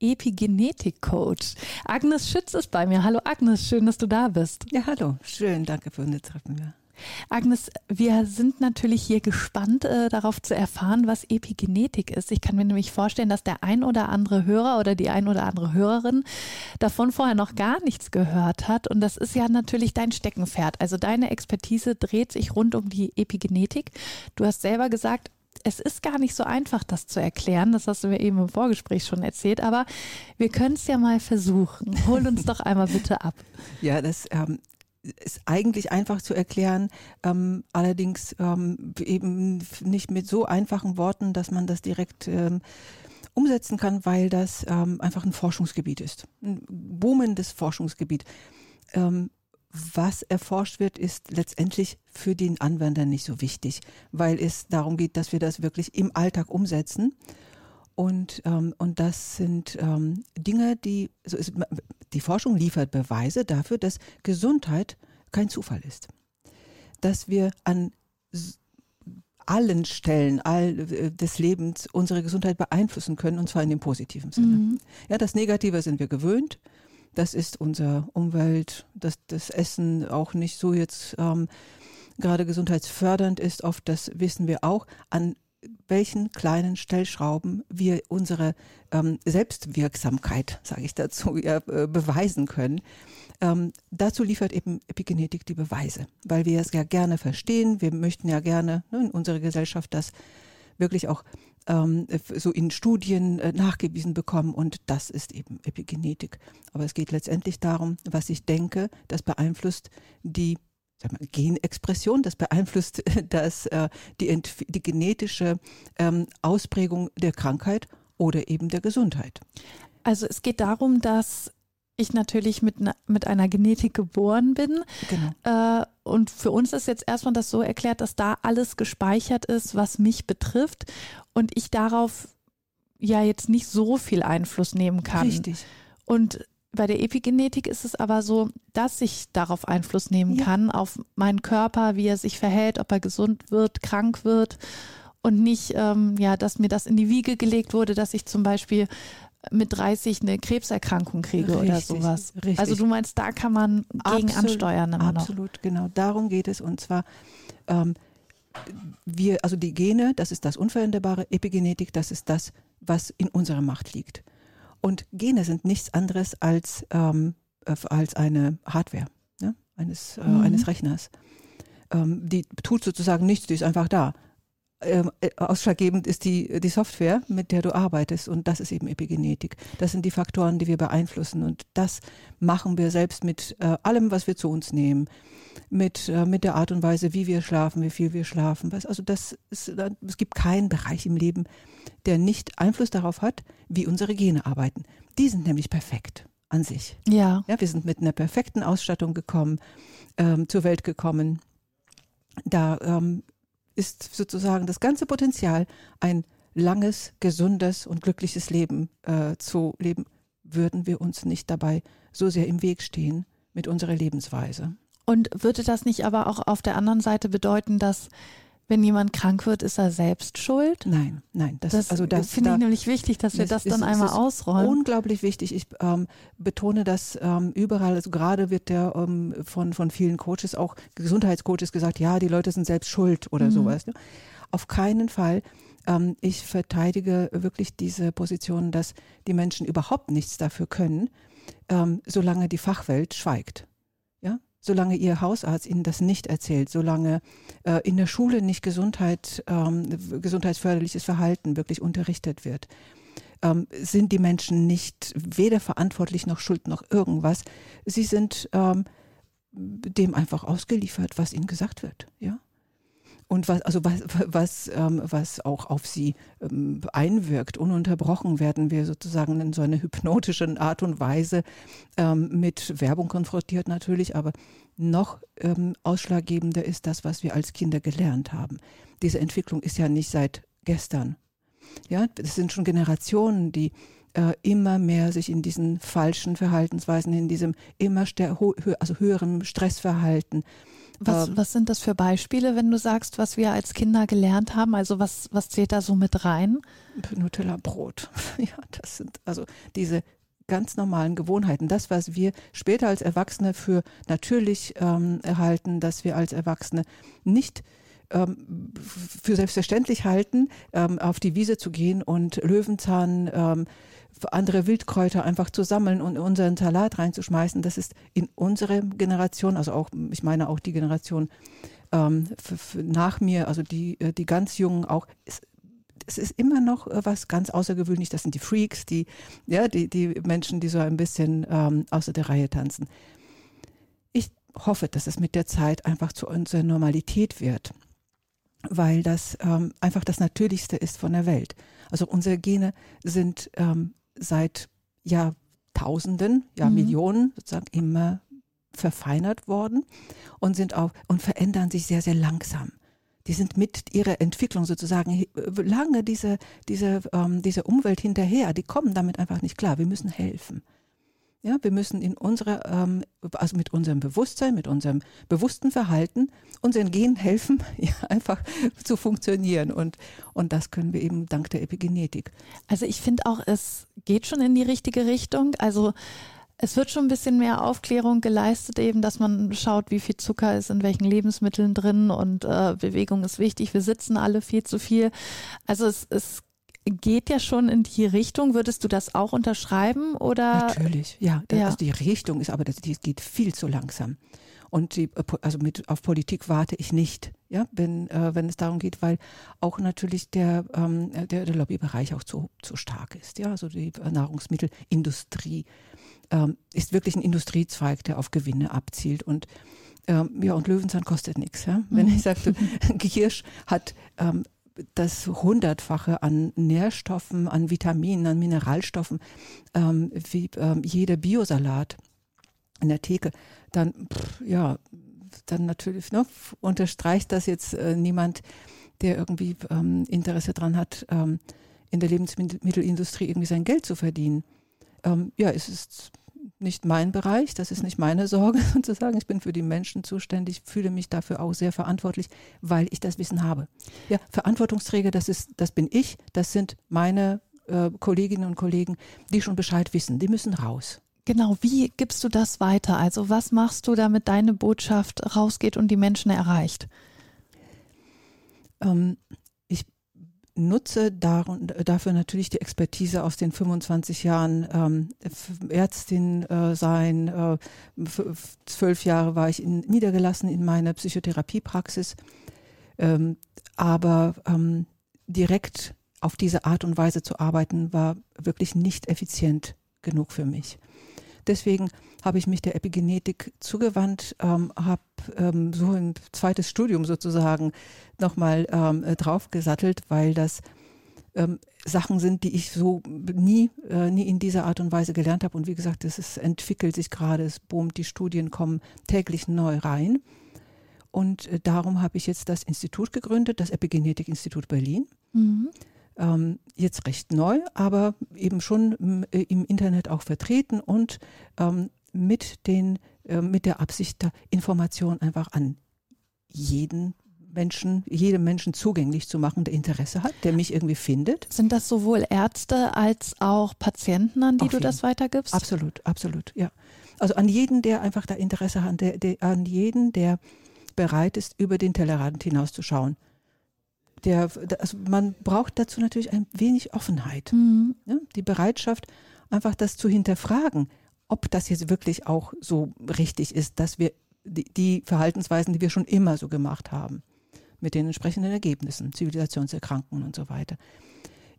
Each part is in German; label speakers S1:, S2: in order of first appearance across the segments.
S1: Epigenetik-Coach. Agnes Schütz ist bei mir. Hallo Agnes, schön, dass du da bist.
S2: Ja, hallo, schön, danke für unser Treffen. Ja.
S1: Agnes, wir sind natürlich hier gespannt äh, darauf zu erfahren, was Epigenetik ist. Ich kann mir nämlich vorstellen, dass der ein oder andere Hörer oder die ein oder andere Hörerin davon vorher noch gar nichts gehört hat. Und das ist ja natürlich dein Steckenpferd. Also deine Expertise dreht sich rund um die Epigenetik. Du hast selber gesagt, es ist gar nicht so einfach, das zu erklären. Das hast du mir eben im Vorgespräch schon erzählt. Aber wir können es ja mal versuchen. Hol uns doch einmal bitte ab.
S2: Ja, das ähm, ist eigentlich einfach zu erklären, ähm, allerdings ähm, eben nicht mit so einfachen Worten, dass man das direkt ähm, umsetzen kann, weil das ähm, einfach ein Forschungsgebiet ist. Ein boomendes Forschungsgebiet. Ähm, was erforscht wird, ist letztendlich für den Anwender nicht so wichtig, weil es darum geht, dass wir das wirklich im Alltag umsetzen. Und, ähm, und das sind ähm, Dinge, die, so ist, die Forschung liefert Beweise dafür, dass Gesundheit kein Zufall ist. Dass wir an allen Stellen all, äh, des Lebens unsere Gesundheit beeinflussen können, und zwar in dem positiven Sinne. Mhm. Ja, das Negative sind wir gewöhnt das ist unsere Umwelt, dass das Essen auch nicht so jetzt ähm, gerade gesundheitsfördernd ist. Oft, das wissen wir auch, an welchen kleinen Stellschrauben wir unsere ähm, Selbstwirksamkeit, sage ich dazu, ja, äh, beweisen können. Ähm, dazu liefert eben Epigenetik die Beweise, weil wir es ja gerne verstehen. Wir möchten ja gerne ne, in unserer Gesellschaft das wirklich auch ähm, so in Studien äh, nachgewiesen bekommen und das ist eben Epigenetik. Aber es geht letztendlich darum, was ich denke, das beeinflusst die sag mal, Genexpression, das beeinflusst das, äh, die, die genetische ähm, Ausprägung der Krankheit oder eben der Gesundheit.
S1: Also es geht darum, dass ich natürlich mit, mit einer Genetik geboren bin. Genau. Äh, und für uns ist jetzt erstmal das so erklärt, dass da alles gespeichert ist, was mich betrifft und ich darauf ja jetzt nicht so viel Einfluss nehmen kann.
S2: Richtig.
S1: Und bei der Epigenetik ist es aber so, dass ich darauf Einfluss nehmen ja. kann, auf meinen Körper, wie er sich verhält, ob er gesund wird, krank wird und nicht, ähm, ja, dass mir das in die Wiege gelegt wurde, dass ich zum Beispiel mit 30 eine Krebserkrankung kriege richtig, oder sowas. Richtig. Also du meinst, da kann man gegen absolut, ansteuern
S2: immer noch. Absolut, genau. Darum geht es. Und zwar ähm, wir, also die Gene, das ist das Unveränderbare, Epigenetik, das ist das, was in unserer Macht liegt. Und Gene sind nichts anderes als, ähm, als eine Hardware ne? eines, äh, mhm. eines Rechners. Ähm, die tut sozusagen nichts, die ist einfach da. Ähm, äh, ausschlaggebend ist die, die Software, mit der du arbeitest. Und das ist eben Epigenetik. Das sind die Faktoren, die wir beeinflussen. Und das machen wir selbst mit äh, allem, was wir zu uns nehmen. Mit, äh, mit der Art und Weise, wie wir schlafen, wie viel wir schlafen. Also das ist, es gibt keinen Bereich im Leben, der nicht Einfluss darauf hat, wie unsere Gene arbeiten. Die sind nämlich perfekt an sich.
S1: Ja.
S2: Ja, wir sind mit einer perfekten Ausstattung gekommen, ähm, zur Welt gekommen. Da ähm, ist sozusagen das ganze Potenzial, ein langes, gesundes und glückliches Leben äh, zu leben, würden wir uns nicht dabei so sehr im Weg stehen mit unserer Lebensweise.
S1: Und würde das nicht aber auch auf der anderen Seite bedeuten, dass wenn jemand krank wird, ist er selbst schuld?
S2: Nein, nein.
S1: Das, das also das finde da, ich nämlich wichtig, dass wir das, das dann ist, einmal ausrollen.
S2: Unglaublich wichtig. Ich ähm, betone das ähm, überall. Also gerade wird der ähm, von von vielen Coaches, auch Gesundheitscoaches, gesagt: Ja, die Leute sind selbst schuld oder mhm. sowas. Ne? Auf keinen Fall. Ähm, ich verteidige wirklich diese Position, dass die Menschen überhaupt nichts dafür können, ähm, solange die Fachwelt schweigt solange Ihr Hausarzt Ihnen das nicht erzählt, solange äh, in der Schule nicht Gesundheit, ähm, gesundheitsförderliches Verhalten wirklich unterrichtet wird, ähm, sind die Menschen nicht weder verantwortlich noch schuld noch irgendwas. Sie sind ähm, dem einfach ausgeliefert, was ihnen gesagt wird, ja. Und was, also was, was, ähm, was auch auf sie ähm, einwirkt. Ununterbrochen werden wir sozusagen in so einer hypnotischen Art und Weise ähm, mit Werbung konfrontiert natürlich, aber noch ähm, ausschlaggebender ist das, was wir als Kinder gelernt haben. Diese Entwicklung ist ja nicht seit gestern. Ja, das sind schon Generationen, die äh, immer mehr sich in diesen falschen Verhaltensweisen, in diesem immer also höheren Stressverhalten,
S1: was, ähm, was sind das für Beispiele, wenn du sagst, was wir als Kinder gelernt haben? Also was, was zählt da so mit rein?
S2: Nutella Brot. Ja, das sind also diese ganz normalen Gewohnheiten. Das, was wir später als Erwachsene für natürlich ähm, erhalten, dass wir als Erwachsene nicht ähm, für selbstverständlich halten, ähm, auf die Wiese zu gehen und Löwenzahn ähm, andere Wildkräuter einfach zu sammeln und in unseren Salat reinzuschmeißen. Das ist in unserer Generation, also auch, ich meine auch die Generation ähm, nach mir, also die, äh, die ganz Jungen auch, ist, es ist immer noch äh, was ganz Außergewöhnliches. Das sind die Freaks, die, ja, die, die Menschen, die so ein bisschen ähm, außer der Reihe tanzen. Ich hoffe, dass es mit der Zeit einfach zu unserer Normalität wird, weil das ähm, einfach das Natürlichste ist von der Welt. Also unsere Gene sind ähm, seit Jahrtausenden, ja mhm. Millionen sozusagen immer verfeinert worden und sind auch und verändern sich sehr, sehr langsam. Die sind mit ihrer Entwicklung sozusagen lange diese, diese, ähm, diese Umwelt hinterher. Die kommen damit einfach nicht klar. Wir müssen helfen. Ja, wir müssen in unserer, ähm, also mit unserem Bewusstsein, mit unserem bewussten Verhalten unseren Genen helfen, ja, einfach zu funktionieren. Und, und das können wir eben dank der Epigenetik.
S1: Also ich finde auch, es geht schon in die richtige Richtung. Also es wird schon ein bisschen mehr Aufklärung geleistet, eben, dass man schaut, wie viel Zucker ist in welchen Lebensmitteln drin und äh, Bewegung ist wichtig. Wir sitzen alle viel zu viel. Also es, es geht ja schon in die Richtung. Würdest du das auch unterschreiben oder?
S2: Natürlich, ja. Das, ja. Also die Richtung ist aber, das, die geht viel zu langsam. Und die, äh, also mit, auf Politik warte ich nicht, ja, wenn, äh, wenn es darum geht, weil auch natürlich der, ähm, der, der Lobbybereich auch zu, zu stark ist. Ja, also die Nahrungsmittelindustrie ähm, ist wirklich ein Industriezweig, der auf Gewinne abzielt und ähm, ja, und Löwenzahn kostet nichts. Ja? Wenn mhm. ich sagte, Kirsch hat ähm, das Hundertfache an Nährstoffen, an Vitaminen, an Mineralstoffen, ähm, wie ähm, jeder Biosalat in der Theke, dann, pff, ja, dann natürlich ne, unterstreicht das jetzt äh, niemand, der irgendwie ähm, Interesse daran hat, ähm, in der Lebensmittelindustrie irgendwie sein Geld zu verdienen. Ähm, ja, es ist nicht mein Bereich, das ist nicht meine Sorge sozusagen. Ich bin für die Menschen zuständig, fühle mich dafür auch sehr verantwortlich, weil ich das Wissen habe. Ja, Verantwortungsträger, das ist, das bin ich, das sind meine äh, Kolleginnen und Kollegen, die schon Bescheid wissen. Die müssen raus.
S1: Genau, wie gibst du das weiter? Also was machst du, damit deine Botschaft rausgeht und die Menschen erreicht?
S2: Ähm, nutze dafür natürlich die Expertise aus den 25 Jahren ähm, Ärztin äh, sein. Äh, zwölf Jahre war ich in, niedergelassen in meiner Psychotherapiepraxis. Ähm, aber ähm, direkt auf diese Art und Weise zu arbeiten, war wirklich nicht effizient genug für mich. Deswegen habe ich mich der Epigenetik zugewandt, ähm, habe ähm, so ein zweites Studium sozusagen nochmal ähm, draufgesattelt, weil das ähm, Sachen sind, die ich so nie, äh, nie in dieser Art und Weise gelernt habe. Und wie gesagt, es entwickelt sich gerade, es boomt, die Studien kommen täglich neu rein. Und äh, darum habe ich jetzt das Institut gegründet, das Epigenetik-Institut Berlin. Mhm ähm, jetzt recht neu, aber eben schon äh, im Internet auch vertreten und ähm, mit, den, äh, mit der Absicht, da Informationen einfach an jeden Menschen, jedem Menschen zugänglich zu machen, der Interesse hat, der mich irgendwie findet.
S1: Sind das sowohl Ärzte als auch Patienten, an die Auf du jeden. das weitergibst?
S2: Absolut, absolut, ja. Also an jeden, der einfach da Interesse hat, der, der, an jeden, der bereit ist, über den Tellerrand hinauszuschauen der, also man braucht dazu natürlich ein wenig Offenheit. Mhm. Ja, die Bereitschaft, einfach das zu hinterfragen, ob das jetzt wirklich auch so richtig ist, dass wir die, die Verhaltensweisen, die wir schon immer so gemacht haben, mit den entsprechenden Ergebnissen, Zivilisationserkrankungen und so weiter.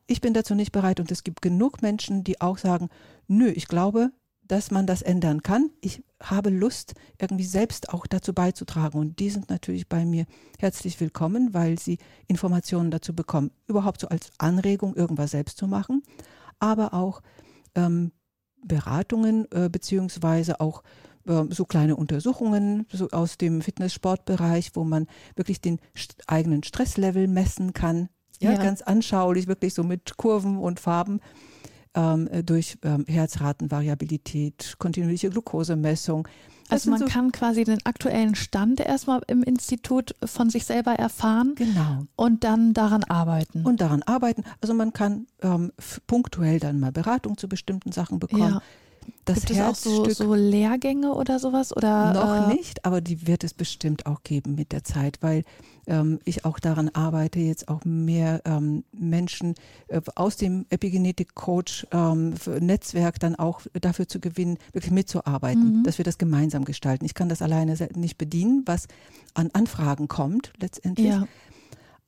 S2: Ich bin dazu nicht bereit und es gibt genug Menschen, die auch sagen, nö, ich glaube, dass man das ändern kann. Ich habe Lust, irgendwie selbst auch dazu beizutragen. Und die sind natürlich bei mir herzlich willkommen, weil sie Informationen dazu bekommen, überhaupt so als Anregung, irgendwas selbst zu machen, aber auch ähm, Beratungen äh, beziehungsweise auch äh, so kleine Untersuchungen so aus dem Fitness-Sportbereich, wo man wirklich den eigenen Stresslevel messen kann. Ja, ja, ganz anschaulich, wirklich so mit Kurven und Farben ähm, äh, durch ähm, Herzratenvariabilität, kontinuierliche Glukosemessung.
S1: Also man so kann quasi den aktuellen Stand erstmal im Institut von sich selber erfahren
S2: genau.
S1: und dann daran arbeiten.
S2: Und daran arbeiten. Also man kann ähm, punktuell dann mal Beratung zu bestimmten Sachen bekommen. Ja
S1: das Gibt Herzstück. Es auch so, so Lehrgänge oder sowas? Oder,
S2: noch äh, nicht, aber die wird es bestimmt auch geben mit der Zeit, weil ähm, ich auch daran arbeite, jetzt auch mehr ähm, Menschen äh, aus dem Epigenetik-Coach-Netzwerk ähm, dann auch dafür zu gewinnen, wirklich mitzuarbeiten, mhm. dass wir das gemeinsam gestalten. Ich kann das alleine nicht bedienen, was an Anfragen kommt letztendlich. Ja.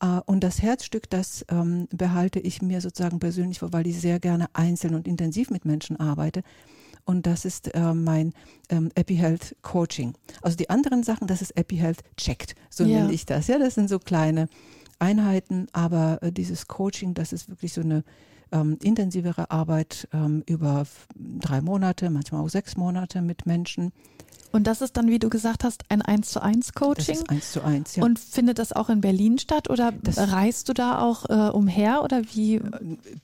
S2: Uh, und das Herzstück, das ähm, behalte ich mir sozusagen persönlich vor, weil ich sehr gerne einzeln und intensiv mit Menschen arbeite und das ist äh, mein ähm, EpiHealth Coaching. Also die anderen Sachen, das ist EpiHealth checkt, so ja. nenne ich das. Ja, das sind so kleine Einheiten, aber äh, dieses Coaching, das ist wirklich so eine ähm, intensivere Arbeit ähm, über drei Monate, manchmal auch sechs Monate mit Menschen.
S1: Und das ist dann, wie du gesagt hast, ein 1 zu 1 Coaching. Das
S2: ist 1 zu 1, ja.
S1: Und findet das auch in Berlin statt oder das reist du da auch äh, umher oder wie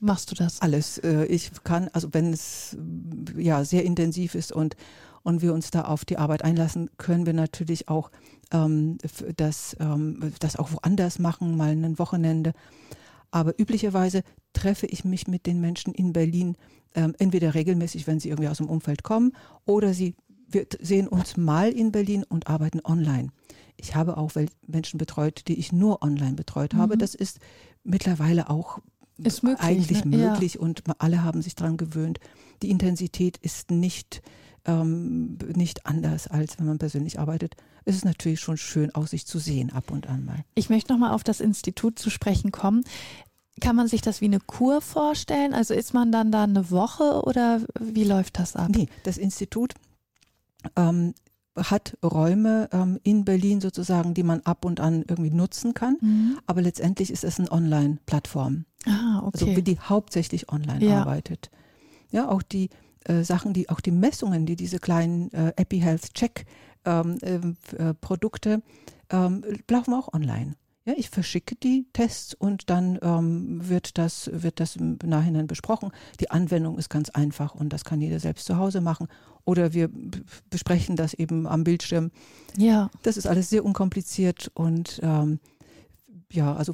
S1: machst du das?
S2: Alles. Äh, ich kann, also wenn es ja sehr intensiv ist und, und wir uns da auf die Arbeit einlassen, können wir natürlich auch ähm, das, ähm, das auch woanders machen, mal ein Wochenende. Aber üblicherweise treffe ich mich mit den Menschen in Berlin ähm, entweder regelmäßig, wenn sie irgendwie aus dem Umfeld kommen, oder sie wir sehen uns mal in Berlin und arbeiten online. Ich habe auch Menschen betreut, die ich nur online betreut habe. Mhm. Das ist mittlerweile auch ist möglich, eigentlich ne? möglich ja. und alle haben sich daran gewöhnt. Die Intensität ist nicht, ähm, nicht anders, als wenn man persönlich arbeitet. Es ist natürlich schon schön, auch sich zu sehen ab und an mal.
S1: Ich möchte nochmal auf das Institut zu sprechen kommen. Kann man sich das wie eine Kur vorstellen? Also ist man dann da eine Woche oder wie läuft das ab?
S2: Nee, das Institut ähm, hat Räume ähm, in Berlin sozusagen, die man ab und an irgendwie nutzen kann. Mhm. Aber letztendlich ist es eine Online-Plattform.
S1: Ah, okay.
S2: Also die hauptsächlich online ja. arbeitet. Ja, auch die äh, Sachen, die, auch die Messungen, die diese kleinen äh, EpiHealth Check ähm, äh, Produkte ähm, laufen auch online. Ja, ich verschicke die Tests und dann ähm, wird, das, wird das im Nachhinein besprochen. Die Anwendung ist ganz einfach und das kann jeder selbst zu Hause machen. Oder wir besprechen das eben am Bildschirm.
S1: Ja.
S2: Das ist alles sehr unkompliziert und ähm, ja, also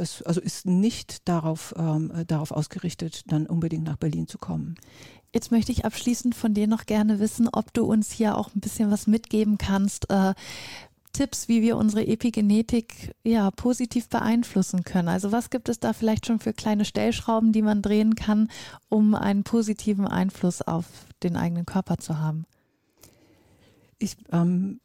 S2: das also ist nicht darauf, ähm, darauf ausgerichtet, dann unbedingt nach Berlin zu kommen.
S1: Jetzt möchte ich abschließend von dir noch gerne wissen, ob du uns hier auch ein bisschen was mitgeben kannst, äh, Tipps, wie wir unsere Epigenetik ja positiv beeinflussen können. Also was gibt es da vielleicht schon für kleine Stellschrauben, die man drehen kann, um einen positiven Einfluss auf den eigenen Körper zu haben?
S2: Ich ähm,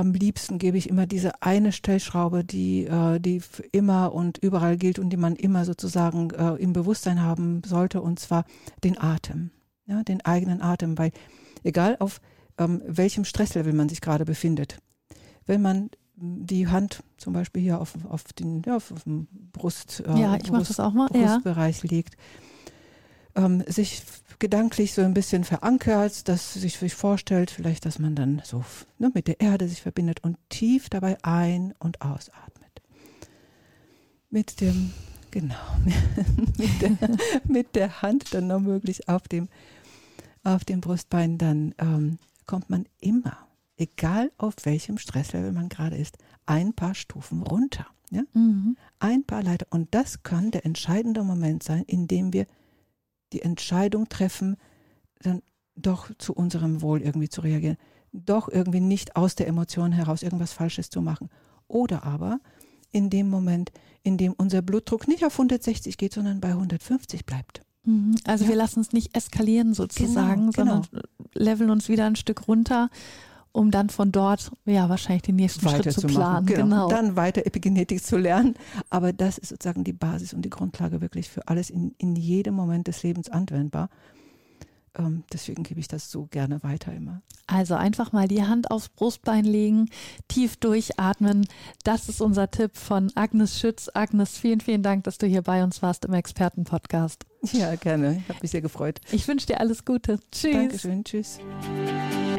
S2: am liebsten gebe ich immer diese eine Stellschraube, die, äh, die immer und überall gilt und die man immer sozusagen äh, im Bewusstsein haben sollte, und zwar den Atem, ja, den eigenen Atem, weil egal auf ähm, welchem Stresslevel man sich gerade befindet, wenn man die Hand zum Beispiel hier auf, auf den ja, auf, dem Brust,
S1: äh, ja, Brust.
S2: Brustbereich ja. legt, ähm, sich gedanklich so ein bisschen verankert, dass sich, sich vorstellt, vielleicht, dass man dann so ne, mit der Erde sich verbindet und tief dabei ein- und ausatmet. Mit dem, genau, mit, der, mit der Hand dann noch möglich auf dem, auf dem Brustbein, dann ähm, kommt man immer egal auf welchem Stresslevel man gerade ist, ein paar Stufen runter. Ja? Mhm. Ein paar Leiter. Und das kann der entscheidende Moment sein, in dem wir die Entscheidung treffen, dann doch zu unserem Wohl irgendwie zu reagieren. Doch irgendwie nicht aus der Emotion heraus irgendwas Falsches zu machen. Oder aber in dem Moment, in dem unser Blutdruck nicht auf 160 geht, sondern bei 150 bleibt.
S1: Mhm. Also ja. wir lassen uns nicht eskalieren sozusagen, genau, sondern genau. leveln uns wieder ein Stück runter um dann von dort ja wahrscheinlich den nächsten Schritt zu, zu planen.
S2: Genau. genau. Dann weiter Epigenetik zu lernen. Aber das ist sozusagen die Basis und die Grundlage wirklich für alles in, in jedem Moment des Lebens anwendbar. ähm, deswegen gebe ich das so gerne weiter immer.
S1: Also einfach mal die Hand aufs Brustbein legen, tief durchatmen. Das ist unser Tipp von Agnes Schütz. Agnes, vielen, vielen Dank, dass du hier bei uns warst im Expertenpodcast.
S2: Ja, gerne. Ich habe mich sehr gefreut.
S1: Ich wünsche dir alles Gute. Tschüss.
S2: Dankeschön. Tschüss.